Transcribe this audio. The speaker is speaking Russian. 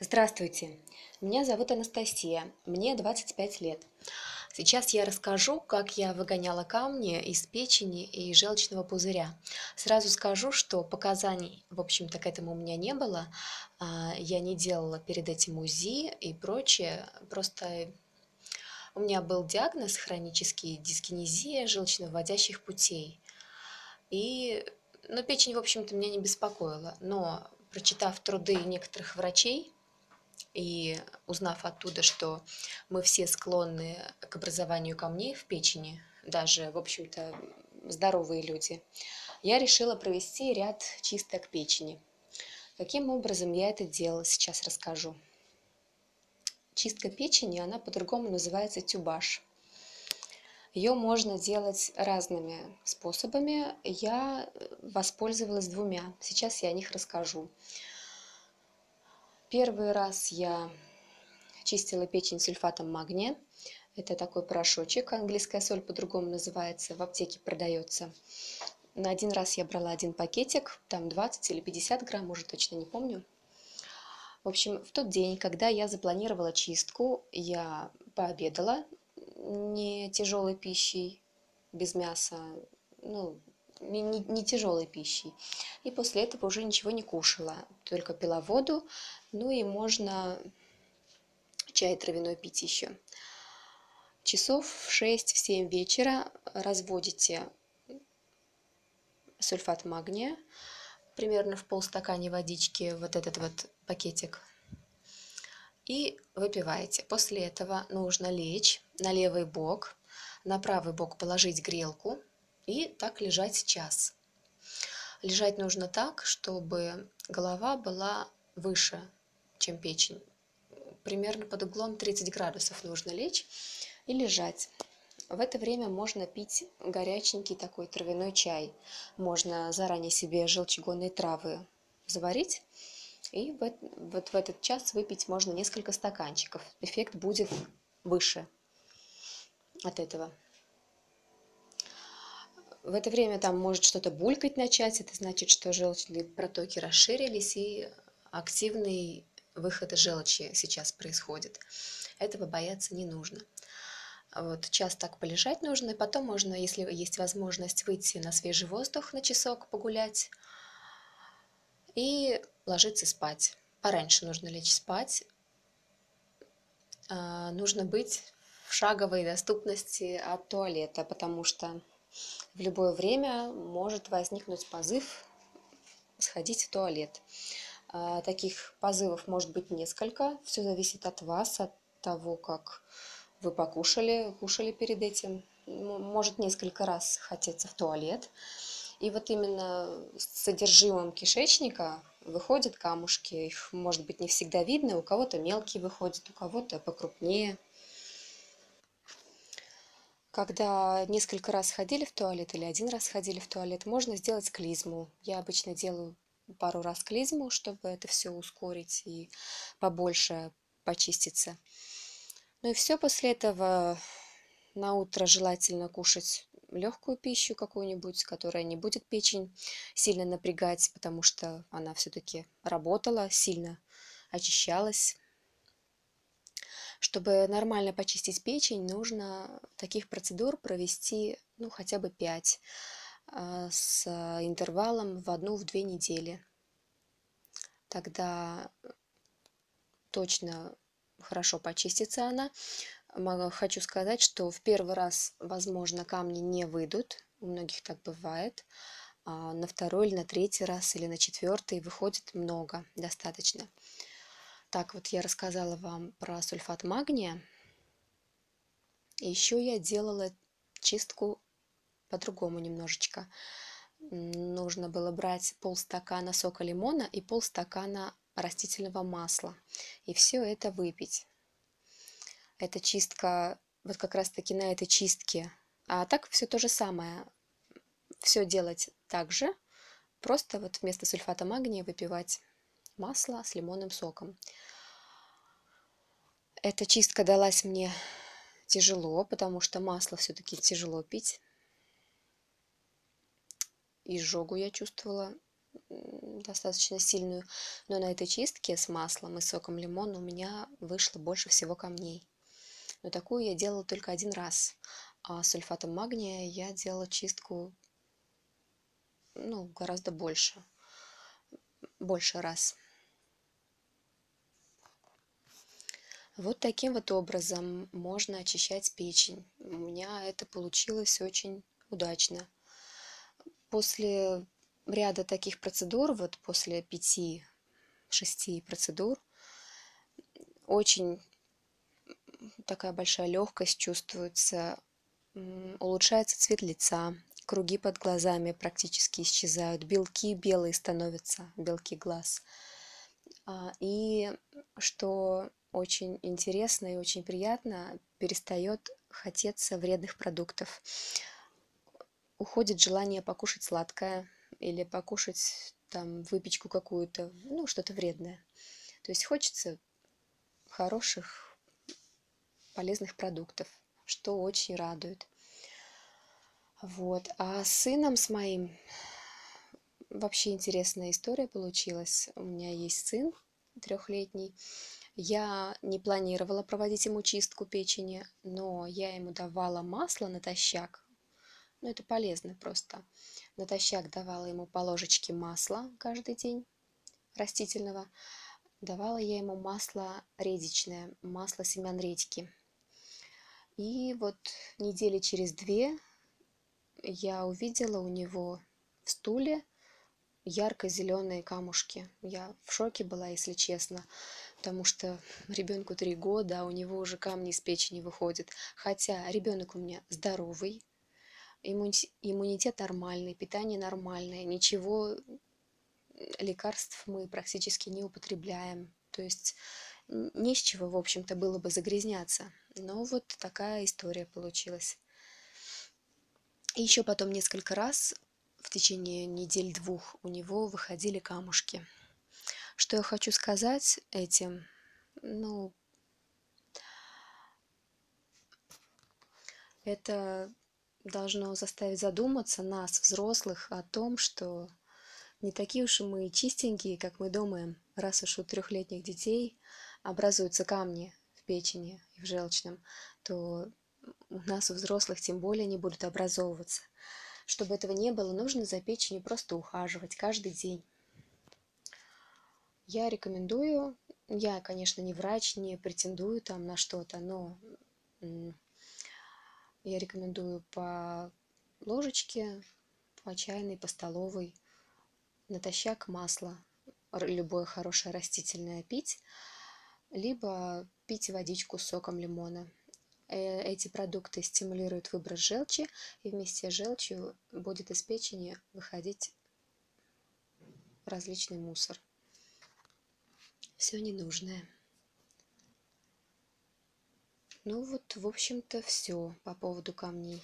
Здравствуйте, меня зовут Анастасия, мне 25 лет. Сейчас я расскажу, как я выгоняла камни из печени и желчного пузыря. Сразу скажу, что показаний, в общем-то, к этому у меня не было. А, я не делала перед этим УЗИ и прочее. Просто у меня был диагноз хронический дискинезия желчновыводящих путей. И, ну, печень, в общем-то, меня не беспокоила. Но, прочитав труды некоторых врачей, и узнав оттуда, что мы все склонны к образованию камней в печени, даже, в общем-то, здоровые люди, я решила провести ряд чисток печени. Каким образом я это делала, сейчас расскажу. Чистка печени, она по-другому называется тюбаш. Ее можно делать разными способами. Я воспользовалась двумя. Сейчас я о них расскажу. Первый раз я чистила печень сульфатом магния. Это такой порошочек, английская соль по-другому называется, в аптеке продается. На один раз я брала один пакетик, там 20 или 50 грамм, уже точно не помню. В общем, в тот день, когда я запланировала чистку, я пообедала не тяжелой пищей, без мяса, ну, не, не, тяжелой пищей. И после этого уже ничего не кушала, только пила воду, ну и можно чай травяной пить еще. Часов в 6-7 вечера разводите сульфат магния, примерно в полстакане водички, вот этот вот пакетик, и выпиваете. После этого нужно лечь на левый бок, на правый бок положить грелку, и так лежать час. Лежать нужно так, чтобы голова была выше, чем печень. Примерно под углом 30 градусов нужно лечь и лежать. В это время можно пить горяченький такой травяной чай. Можно заранее себе желчегонные травы заварить. И вот, в этот час выпить можно несколько стаканчиков. Эффект будет выше от этого в это время там может что-то булькать начать, это значит, что желчные протоки расширились и активный выход желчи сейчас происходит. Этого бояться не нужно. Вот, час так полежать нужно, и потом можно, если есть возможность, выйти на свежий воздух на часок погулять и ложиться спать. Пораньше нужно лечь спать. А, нужно быть в шаговой доступности от туалета, потому что в любое время может возникнуть позыв сходить в туалет. А, таких позывов может быть несколько. Все зависит от вас, от того, как вы покушали, кушали перед этим. Может несколько раз хотеться в туалет. И вот именно с содержимым кишечника выходят камушки. Их, может быть, не всегда видно. У кого-то мелкие выходят, у кого-то покрупнее. Когда несколько раз ходили в туалет или один раз ходили в туалет, можно сделать клизму. Я обычно делаю пару раз клизму, чтобы это все ускорить и побольше почиститься. Ну и все после этого на утро желательно кушать легкую пищу какую-нибудь, которая не будет печень сильно напрягать, потому что она все-таки работала, сильно очищалась. Чтобы нормально почистить печень, нужно таких процедур провести ну, хотя бы 5 а, с интервалом в одну-две недели. Тогда точно хорошо почистится она. Хочу сказать, что в первый раз, возможно, камни не выйдут, у многих так бывает. А на второй или на третий раз или на четвертый выходит много, достаточно. Так, вот я рассказала вам про сульфат магния. Еще я делала чистку по-другому немножечко. Нужно было брать полстакана сока лимона и полстакана растительного масла. И все это выпить. Эта чистка, вот как раз таки на этой чистке. А так все то же самое. Все делать так же. Просто вот вместо сульфата магния выпивать масло с лимонным соком. Эта чистка далась мне тяжело, потому что масло все-таки тяжело пить. Изжогу я чувствовала достаточно сильную, но на этой чистке с маслом и соком лимона у меня вышло больше всего камней. Но такую я делала только один раз. А с сульфатом магния я делала чистку ну, гораздо больше. Больше раз. Вот таким вот образом можно очищать печень. У меня это получилось очень удачно. После ряда таких процедур, вот после пяти-шести процедур, очень такая большая легкость чувствуется, улучшается цвет лица, круги под глазами практически исчезают, белки белые становятся, белки глаз. А, и что очень интересно и очень приятно, перестает хотеться вредных продуктов. Уходит желание покушать сладкое или покушать там выпечку какую-то, ну, что-то вредное. То есть хочется хороших, полезных продуктов, что очень радует. Вот. А с сыном с моим вообще интересная история получилась. У меня есть сын трехлетний. Я не планировала проводить ему чистку печени, но я ему давала масло натощак. Ну, это полезно просто. Натощак давала ему по ложечке масла каждый день растительного. Давала я ему масло редичное, масло семян редьки. И вот недели через две я увидела у него в стуле ярко-зеленые камушки. Я в шоке была, если честно, потому что ребенку три года, а у него уже камни из печени выходят. Хотя ребенок у меня здоровый, иммунитет нормальный, питание нормальное, ничего, лекарств мы практически не употребляем. То есть не с чего, в общем-то, было бы загрязняться. Но вот такая история получилась. И еще потом несколько раз в течение недель-двух у него выходили камушки. Что я хочу сказать этим? Ну, это должно заставить задуматься нас, взрослых, о том, что не такие уж и мы чистенькие, как мы думаем, раз уж у трехлетних детей образуются камни в печени и в желчном, то у нас, у взрослых, тем более не будут образовываться. Чтобы этого не было, нужно за печенью просто ухаживать каждый день. Я рекомендую, я, конечно, не врач, не претендую там на что-то, но я рекомендую по ложечке, по чайной, по столовой, натощак масла, любое хорошее растительное пить, либо пить водичку с соком лимона. Э, эти продукты стимулируют выброс желчи, и вместе с желчью будет из печени выходить различный мусор. Все ненужное. Ну вот, в общем-то, все по поводу камней.